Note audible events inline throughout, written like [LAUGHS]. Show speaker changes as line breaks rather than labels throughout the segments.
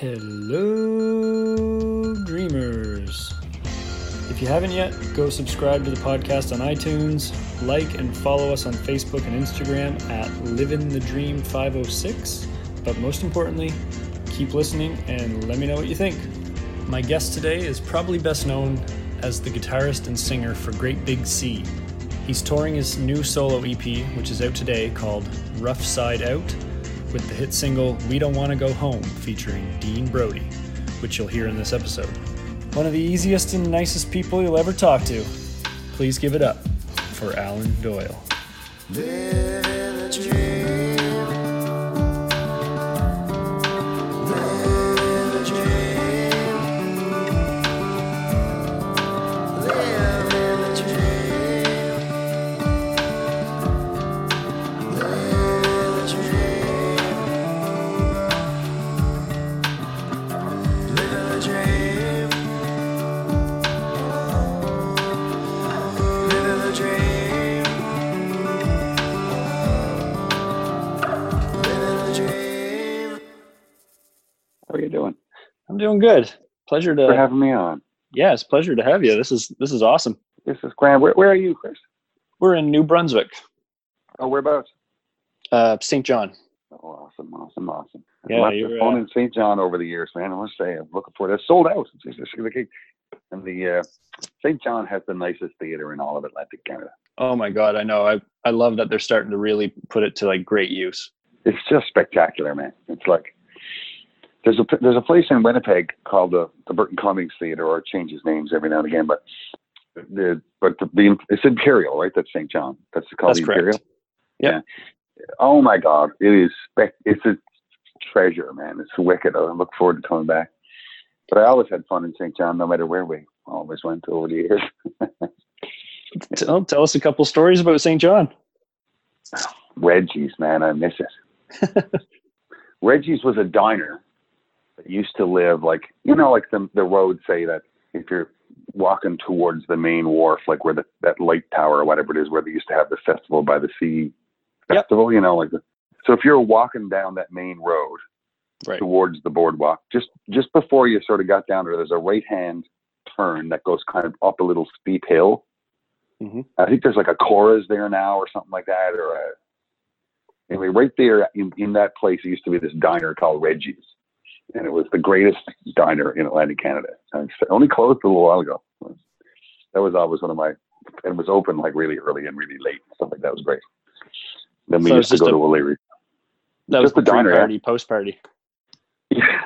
Hello, dreamers. If you haven't yet, go subscribe to the podcast on iTunes, like and follow us on Facebook and Instagram at Living the Dream 506. But most importantly, keep listening and let me know what you think. My guest today is probably best known as the guitarist and singer for Great Big Sea. He's touring his new solo EP, which is out today, called Rough Side Out with the hit single We Don't Want to Go Home featuring Dean Brody, which you'll hear in this episode. One of the easiest and nicest people you'll ever talk to. Please give it up for Alan Doyle.
You doing?
I'm doing good. Pleasure
for
to
having me on.
yeah, it's a pleasure to have you. This is this is awesome.
This is grand. Where, where are you, Chris?
We're in New Brunswick,
Oh, whereabouts?
uh, Saint John.
Oh, awesome, awesome, awesome. I've
Yeah, you're,
the phone
uh,
in Saint John over the years, man. I must say, I'm looking for it. It's sold out. It's just the gig. And the uh, Saint John has the nicest theater in all of Atlantic Canada.
Oh my god, I know. I I love that they're starting to really put it to like great use.
It's just spectacular, man. It's like there's a there's a place in Winnipeg called the the Burton Cummings Theater, or it changes names every now and again, but the but the, the it's Imperial, right? That's Saint John. That's called
That's
the
correct.
Imperial.
Yep.
Oh my God, it is spec. It's a treasure, man. It's wicked. I look forward to coming back. But I always had fun in Saint John, no matter where we always went over the years. [LAUGHS]
Tell, tell us a couple stories about Saint John.
Reggie's, man, I miss it. [LAUGHS] Reggie's was a diner that used to live like you know, like the the roads say that if you're walking towards the main wharf, like where the that light tower or whatever it is, where they used to have the festival by the sea
Yep.
festival, you know, like the, so if you're walking down that main road
Right.
towards the boardwalk, just just before you sort of got down there, there's a right hand turn that goes kind of up a little steep hill.
Mhm.
I think there's like a Cora's there now or something like that, or a anyway, right there in, in that place, there used to be this diner called Reggie's, and it was the greatest diner in Atlantic Canada. And it's only closed a little while ago. That was always one of my, and it was open like really early and really late. and Stuff like that was great. Then we
So
used to go
a-
to O'Leary.
That was
Just the
the
diner, yeah.
party, post party. [LAUGHS]
Yeah,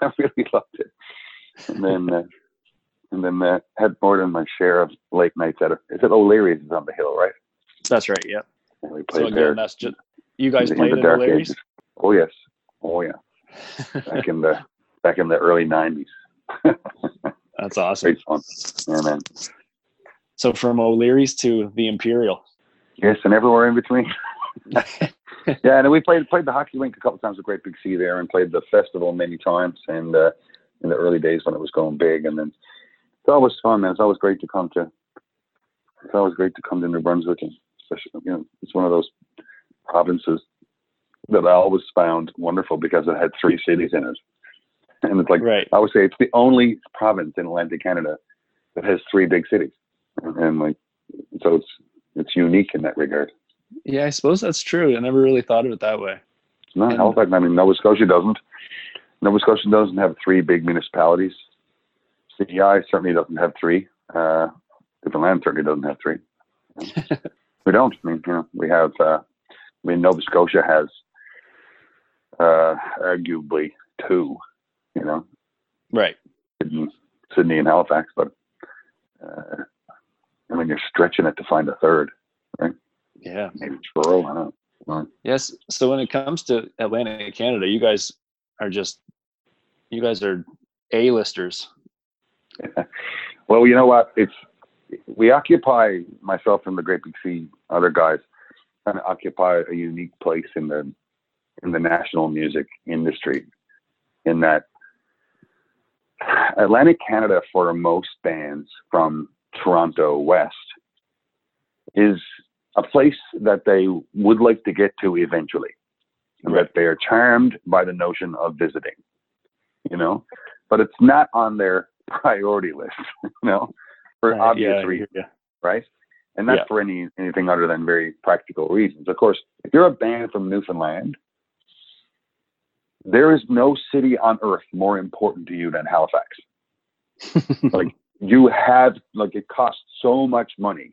I really loved it. And then, uh, and then uh, had more than my share of late nights at. Is it O'Leary's? Is on the hill, right?
That's right. Yeah.
And we
So again,
there.
that's just you guys
in
played
the
in O'Leary's.
ages. Oh yes, oh yeah. Back in the back in the early nineties. [LAUGHS]
That's awesome.
Great fun. Yeah, man.
So from O'Leary's to the Imperial.
Yes, and everywhere in between. [LAUGHS] yeah, and we played played the hockey rink a couple times with Great Big Sea there, and played the festival many times. And uh, in the early days when it was going big, and then it's always fun, man. It's always great to come to. It's always great to come to New Brunswick, and especially you know it's one of those provinces that I always found wonderful because it had three cities in it, and it's like
Right.
I would say it's the only province in Atlantic Canada that has three big cities, and, like so it's it's unique in that regard.
Yeah, I suppose that's true. I never really thought of it that way.
No,
And-
Halifax. I mean, Nova Scotia doesn't. Nova Scotia doesn't have three big municipalities. PEI certainly doesn't have three. Uh, Newfoundland certainly doesn't have three. [LAUGHS] we don't. I mean, you know, we have. Uh, I mean, Nova Scotia has uh, arguably two. You know,
Right.
Sydney, Sydney and Halifax, but uh, I mean, you're stretching it to find a third. right?
Yeah.
Maybe Truro. I don't know.
Yes. So when it comes to Atlantic Canada, you guys are just you guys are A-listers. [LAUGHS]
Well, you know what? It's we occupy myself and the Great Big Sea, other guys, kind of occupy a unique place in the in the national music industry. In that Atlantic Canada, for most bands from Toronto West, is a place that they would like to get to eventually, and
Right.
that they are charmed by the notion of visiting. you know, but it's not on their [LAUGHS] priority list, [LAUGHS] you know, for
Right,
obvious
yeah,
reasons,
ya.
right? And not
Yeah.
for any anything other than very practical reasons. Of course, if you're a band from Newfoundland, there is no city on earth more important to you than Halifax. [LAUGHS] like you have like it costs so much money.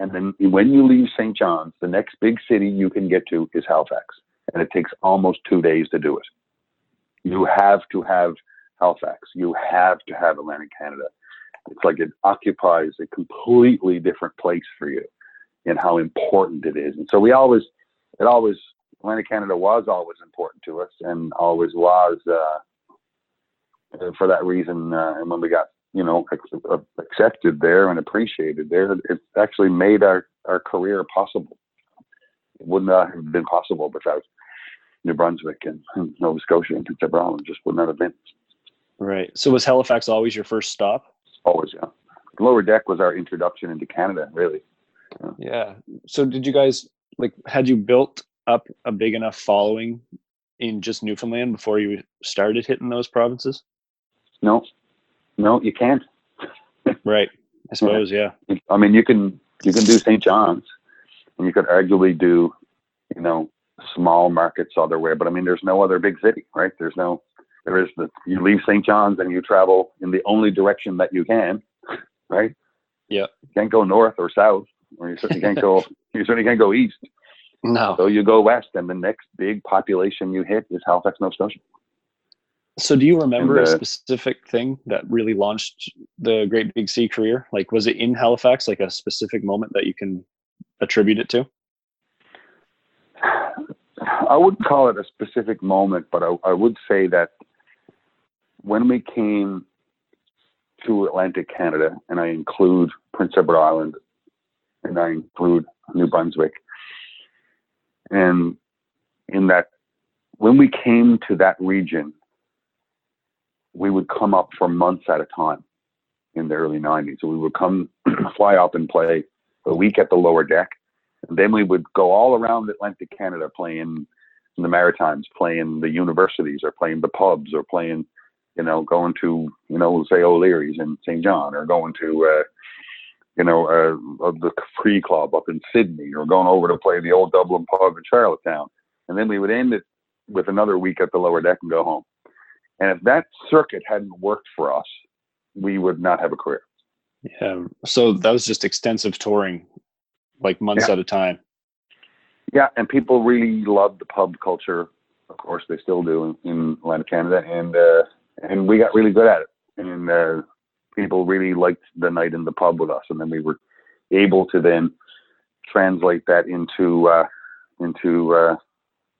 And then when you leave st john's the next big city you can get to is halifax. And it takes almost two days to do it. You have to have halifax. You have to have atlantic canada. It's like it occupies a completely different place for you and how important it is. And so we always it always atlantic canada was always important to us and always was uh, for that reason, uh, and when we got you know ac- uh, accepted there and appreciated there, it actually made our our career possible. It would not have been possible without New Brunswick and, and Nova Scotia and Prince Edward Island. Just would not have been.
Right. So was Halifax always your first stop?
Always, yeah. Lower Deck was our introduction into Canada, really.
Yeah. So did you guys like had you built up a big enough following in just Newfoundland before you started hitting those provinces?
No, no, you can't. [LAUGHS]
Right. I suppose, yeah.
I mean, you can you can do St. John's, and you could arguably do, you know, small markets otherwhere. But I mean, there's no other big city, right? There's no. There is the you leave St. John's and you travel in the only direction that you can, [LAUGHS] right?
Yeah.
You can't go north or south, or you certainly can't go. [LAUGHS] You certainly can't go east.
No.
So you go west, and the next big population you hit is Halifax, Nova Scotia.
So do you remember
And,
a
uh,
specific thing that really launched the Great Big Sea career? Like was it in Halifax, like a specific moment that you can attribute it to?
I wouldn't call it a specific moment, but I, I would say that when we came to Atlantic Canada, and I include Prince Edward Island, and I include New Brunswick, and in that, when we came to that region, we would come up for months at a time in the early 90s. So we would come, [CLEARS THROAT] fly up and play a week at the lower deck. And then we would go all around Atlantic Canada playing in the Maritimes, playing the universities or playing the pubs or playing, you know, going to, you know, say O'Leary's in Saint John or going to, uh, you know, uh, the Free Club up in Sydney or going over to play the old Dublin pub in Charlottetown. And then we would end it with another week at the lower deck and go home. And if that circuit hadn't worked for us, we would not have a career.
Yeah. So that was just extensive touring, like months
Yeah.
at a time.
Yeah, and people really loved the pub culture. Of course, they still do in, in Atlantic Canada, and uh, and we got really good at it. And uh, people really liked the night in the pub with us, and then we were able to then translate that into uh, into uh,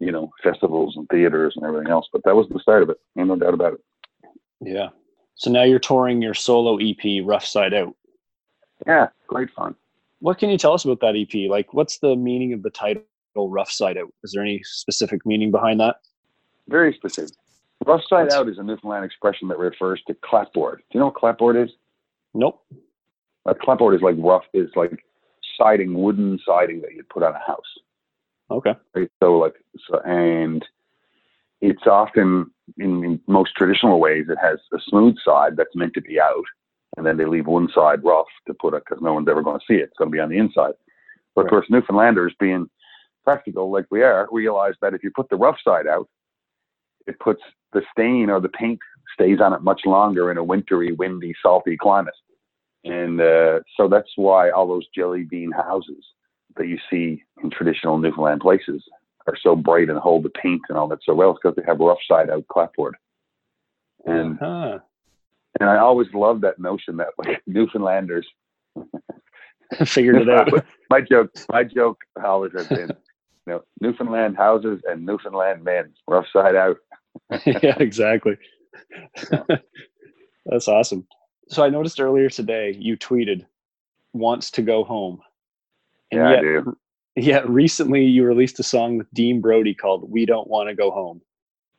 you know festivals and theaters and everything else. But that was the start of it, ain't no doubt about it.
Yeah. So now you're touring your solo EP, Rough Side Out.
Yeah, great fun.
What can you tell us about that EP? Like, what's the meaning of the title Rough Side Out? Is there any specific meaning behind that?
Very specific. Rough side
That's-
out is a Newfoundland expression that refers to clapboard. Do you know what clapboard is?
Nope.
A clapboard is like rough, is like siding, wooden siding that you put on a house.
Okay.
Right? So like, so, and it's often in, in most traditional ways, it has a smooth side that's meant to be out, and then they leave one side rough to put it because no one's ever going to see it. It's going to be on the inside. But of course, Newfoundlanders being practical like we are, realize that if you put the rough side out, it puts the stain or the paint stays on it much longer in a wintry, windy, salty climate. And uh, so that's why all those jelly bean houses that you see in traditional Newfoundland places are so bright and hold the paint and all that so well. It's because they have rough side out clapboard. And
Huh.
and I always loved that notion that like [LAUGHS] Newfoundlanders. [LAUGHS]
Figured it out. [LAUGHS]
my joke, my joke always has been, you know, Newfoundland houses and Newfoundland men, rough side out. [LAUGHS] [LAUGHS]
yeah, exactly. [LAUGHS] That's awesome. So I noticed earlier today you tweeted wants to go home. And
Yeah, I do.
yet recently you released a song with Dean Brody called We Don't Want to Go Home.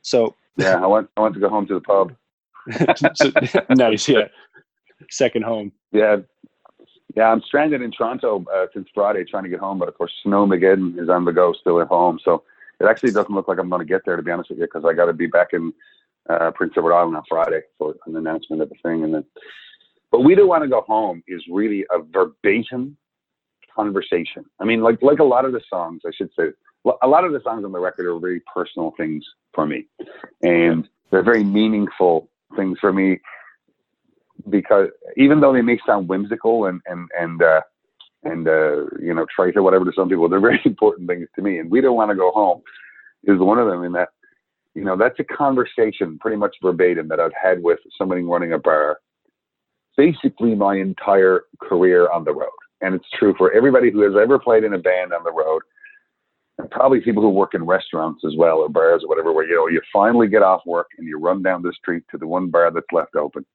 So,
Yeah, I want I want to go home to the pub.
so nice, yeah. Second home.
Yeah, yeah. I'm stranded in Toronto uh, since Friday, trying to get home. But of course, Snowmageddon is on the go, still at home. So it actually doesn't look like I'm going to get there, to be honest with you, because I got to be back in uh, Prince Edward Island on Friday for an announcement of the thing, and then. But we don't want to go home is really a verbatim conversation. I mean, like like a lot of the songs, I should say, a lot of the songs on the record are very personal things for me, and they're very meaningful things for me because even though they may sound whimsical and and and uh, and uh, you know trite or whatever to some people, [LAUGHS] they're very important things to me. And we don't want to go home is one of them. In that, you know, that's a conversation pretty much verbatim that I've had with somebody running a bar, basically my entire career on the road. And it's true for everybody who has ever played in a band on the road, and probably people who work in restaurants as well or bars or whatever, where you know you finally get off work and you run down the street to the one bar that's left open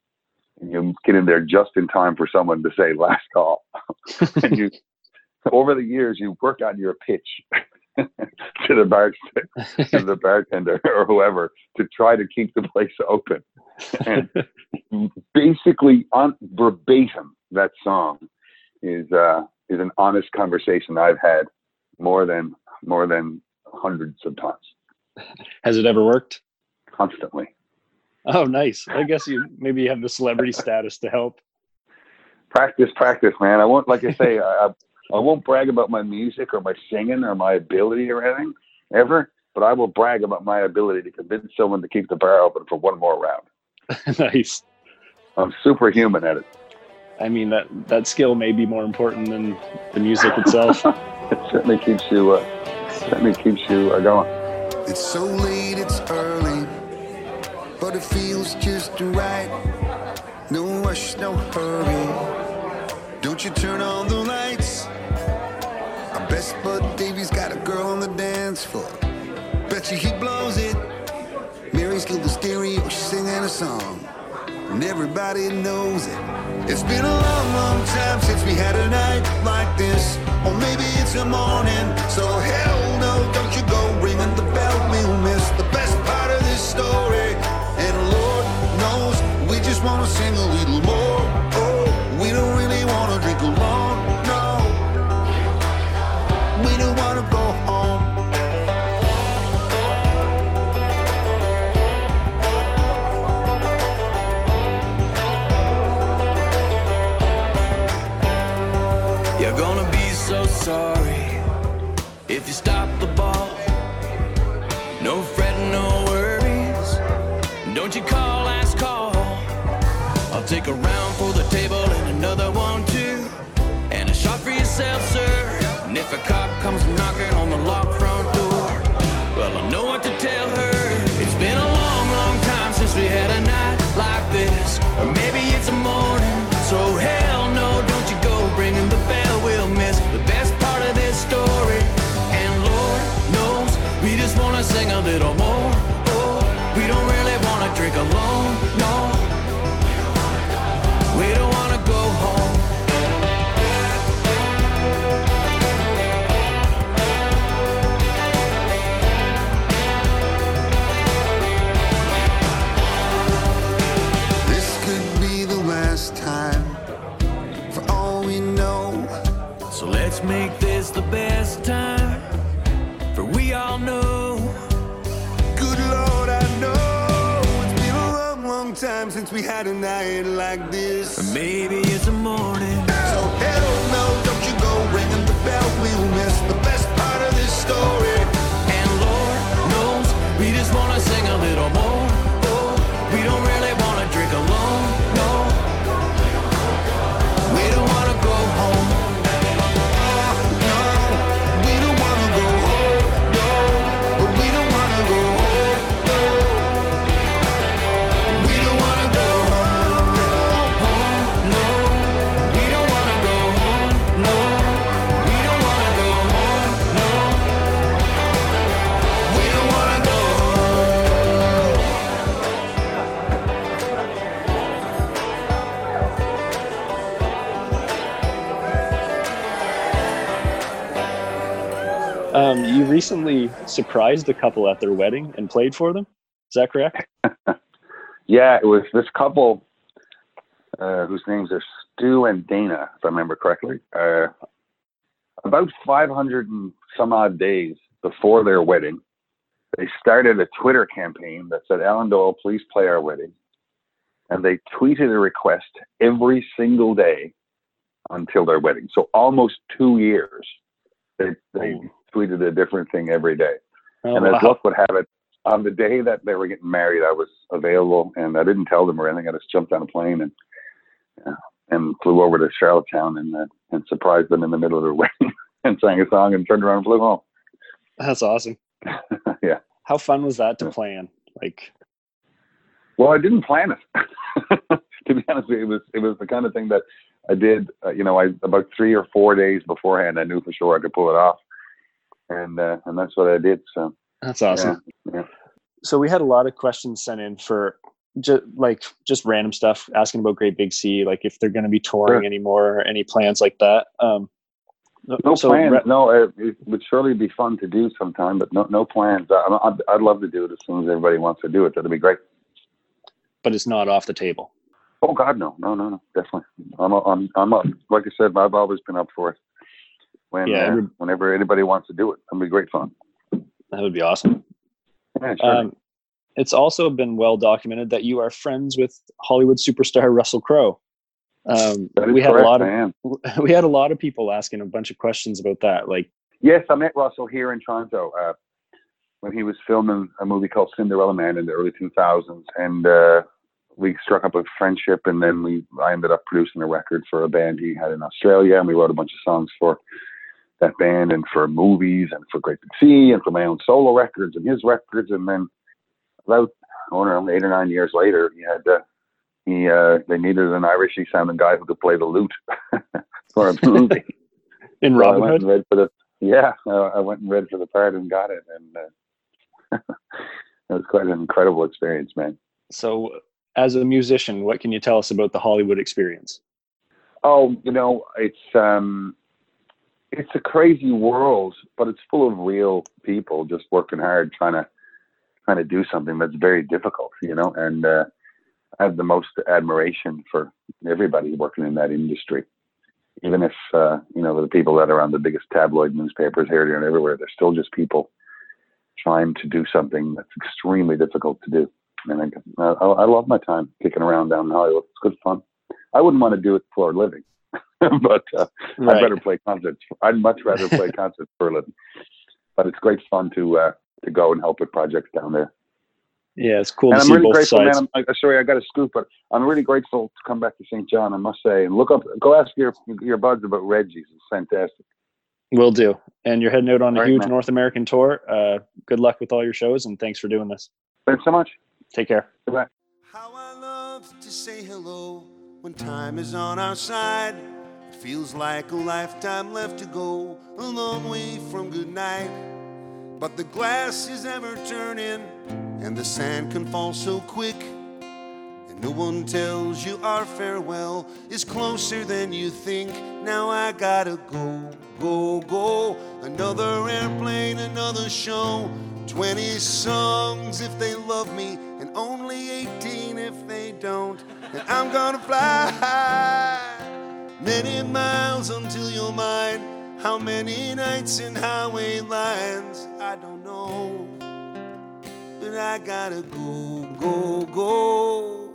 you get in there just in time for someone to say last call. [LAUGHS] and you, over the years, you work on your pitch [LAUGHS] to the bar to the bartender [LAUGHS] or whoever to try to keep the place open. And basically, on verbatim, that song is uh, is an honest conversation I've had more than more than hundreds of times.
Has it ever worked?
Constantly.
Oh, nice. I guess you maybe you have the celebrity [LAUGHS] status to help.
Practice, practice, man. I won't, like I say, [LAUGHS] I, I won't brag about my music or my singing or my ability or anything ever, but I will brag about my ability to convince someone to keep the bar open for one more round. [LAUGHS]
nice.
I'm superhuman at it.
I mean that that skill may be more important than the music itself.
it certainly keeps you uh, certainly keeps you uh, going.
It's so late, it's early but it feels just right. No rush, no hurry. Don't you turn on the lights? Our best bud Davey's got a girl on the dance floor. Bet you he blows it. Mary's the stereo, she's singing a song. And everybody knows it. It's been a long, long time since we had a night like this. Or maybe it's a morning. So hell yourself, sir. And if a cop comes knocking on the locked make this the best time. For we all know, good Lord, I know it's been a long, long time since we had a night like this. Or maybe it's a morning. So hell no, don't you go ringing the bell. We'll miss the best part of this story.
Surprised a couple at their wedding and played for them. Is that correct? [LAUGHS]
yeah, it was this couple uh, whose names are Stu and Dana, if I remember correctly. Uh, about 500 and some odd days before their wedding, they started a Twitter campaign that said, Alan Doyle, please play our wedding. And they tweeted a request every single day until their wedding. So almost two years, they, they
Oh.
Tweeted a different thing every day.
Oh,
and as
wow.
luck would have it, on the day that they were getting married, I was available, and I didn't tell them or anything. I just jumped on a plane and uh, and flew over to Charlottetown and uh, and surprised them in the middle of their [LAUGHS] wedding and sang a song and turned around and flew home.
That's awesome. [LAUGHS]
yeah.
How fun was that to play? Like,
Well, I didn't plan it. [LAUGHS] to be honest, it was it was the kind of thing that I did. Uh, you know, I about three or four days beforehand, I knew for sure I could pull it off, and uh, and that's what I did. So
that's awesome.
yeah.
So we had a lot of questions sent in for just like just random stuff, asking about Great Big Sea, like if they're going to be touring
Sure.
anymore, or any plans like that. Um,
No
so
plans.
re-
no, it, it would surely be fun to do sometime, but no no plans. I, I'd, I'd love to do it as soon as everybody wants to do it. That'd be great.
but it's not off the table.
Oh God, no, no, no, no, definitely. I'm, I'm, I'm up. Like I said, I've always been up for it. When,
Yeah,
uh,
every-
whenever anybody wants to do it, it'll be great fun.
That would be awesome.
Yeah, sure.
Um, it's also been well documented that you are friends with Hollywood superstar Russell Crowe. Um, we had
correct,
a lot of [LAUGHS] we had a lot of people asking a bunch of questions about that. Like,
Yes, I met Russell here in Toronto uh, when he was filming a movie called Cinderella Man in the early 2000s, and uh, we struck up a friendship. And then we, I ended up producing a record for a band he had in Australia, and we wrote a bunch of songs for that band, and for movies, and for Great Big Sea, and for my own solo records and his records. And then about I don't know, eight or nine years later, he had uh, he uh, they needed an Irishy sounding guy who could play the lute [LAUGHS] for a [LAUGHS] movie.
in
So
Robin Hood,
read for the yeah, uh, I went and read for the part and got it, and uh, [LAUGHS] it was quite an incredible experience, man.
so as a musician, what can you tell us about the Hollywood experience?
Oh, you know, it's um, it's a crazy world, but it's full of real people just working hard, trying to trying to do something that's very difficult, you know. And uh, I have the most admiration for everybody working in that industry. Even if uh, you know the people that are on the biggest tabloid newspapers here, there, and everywhere, they're still just people trying to do something that's extremely difficult to do. And I, I, I love my time kicking around down in Hollywood. It's good fun. I wouldn't want to do it for a living, [LAUGHS] but uh, I'd rather play concerts. I'd much rather play [LAUGHS] concerts for a living. But it's great fun to uh, to go and help with projects down there.
Yeah, it's cool
and
to
I'm
see
really
both
grateful,
sides.
man. I'm, I, sorry, I got a scoop, but I'm really grateful to come back to Saint John. I must say, and look up, go ask your your buds about Reggie's. It's fantastic.
Will do. And you're heading out on a
All right,
huge
man.
North American tour. Uh, good luck with all your shows, and thanks for doing this.
Thanks so much.
Take care.
Goodbye.
How I love to say hello when time is on our side. Feels like a lifetime left to go, a long way from good night. But the glass is ever turning, and the sand can fall so quick. And no one tells you our farewell is closer than you think. Now I gotta go, go, go. Another airplane, another show. 20 songs if they love me, and only 18 if they don't. And I'm gonna fly many miles until you're mine. How many nights in highway lines? I don't know. But I gotta go, go, go.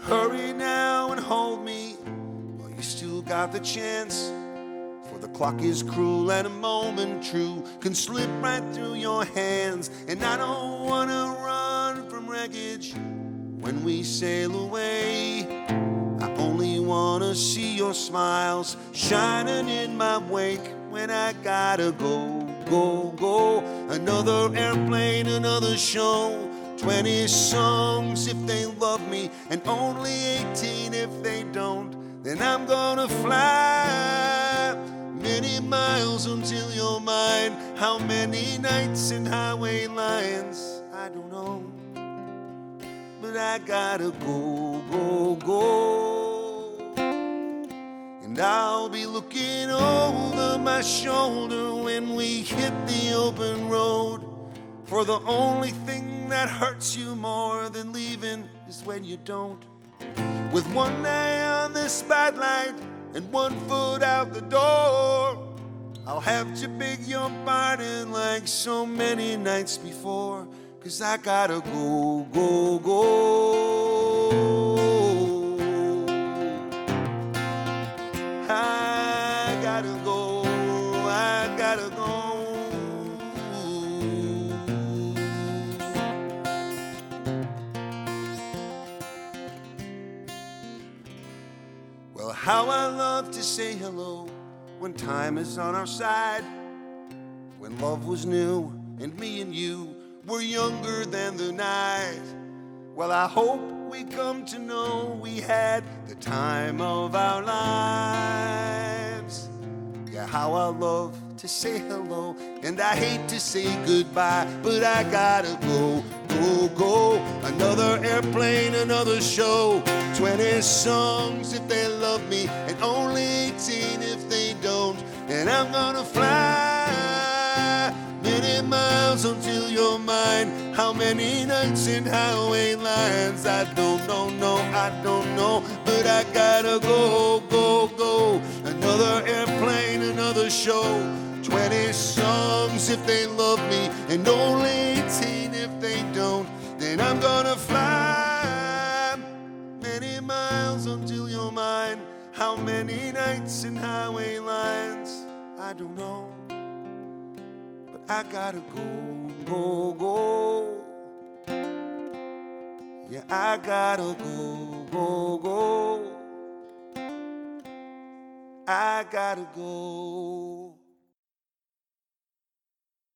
Hurry now and hold me while you still got the chance. For the clock is cruel and a moment true can slip right through your hands. And I don't wanna run from wreckage when we sail away. I only wanna see your smiles shining in my wake when I gotta go, go, go. Another airplane, another show. 20 songs if they love me, and only 18 if they don't. Then I'm gonna fly many miles until you're mine. How many nights in highway lines? I don't know but I gotta go, go, go. And I'll be looking over my shoulder when we hit the open road. For the only thing that hurts you more than leaving is when you don't. With one eye on the spotlight and one foot out the door. I'll have to beg your pardon like so many nights before. Cause I gotta go, go, go. I gotta go, I gotta go. Well, how I love to say hello when time is on our side. When love was new and me and you were younger than the night. Well, I hope we come to know we had the time of our lives. Yeah, how I love to say hello, and I hate to say goodbye, but I gotta go, go, go. Another airplane, another show. 20 songs if they love me, and only 18 if they don't. And I'm gonna fly miles until you're mine. How many nights in highway lines? I don't know, no, I don't know, but I gotta go, go, go. Another airplane, another show. 20 songs if they love me, and only 18 if they don't. Then I'm gonna fly many miles until you're mine. How many nights in highway lines? I don't know. I gotta go, go, go. Yeah, I gotta go, go, go. I gotta go.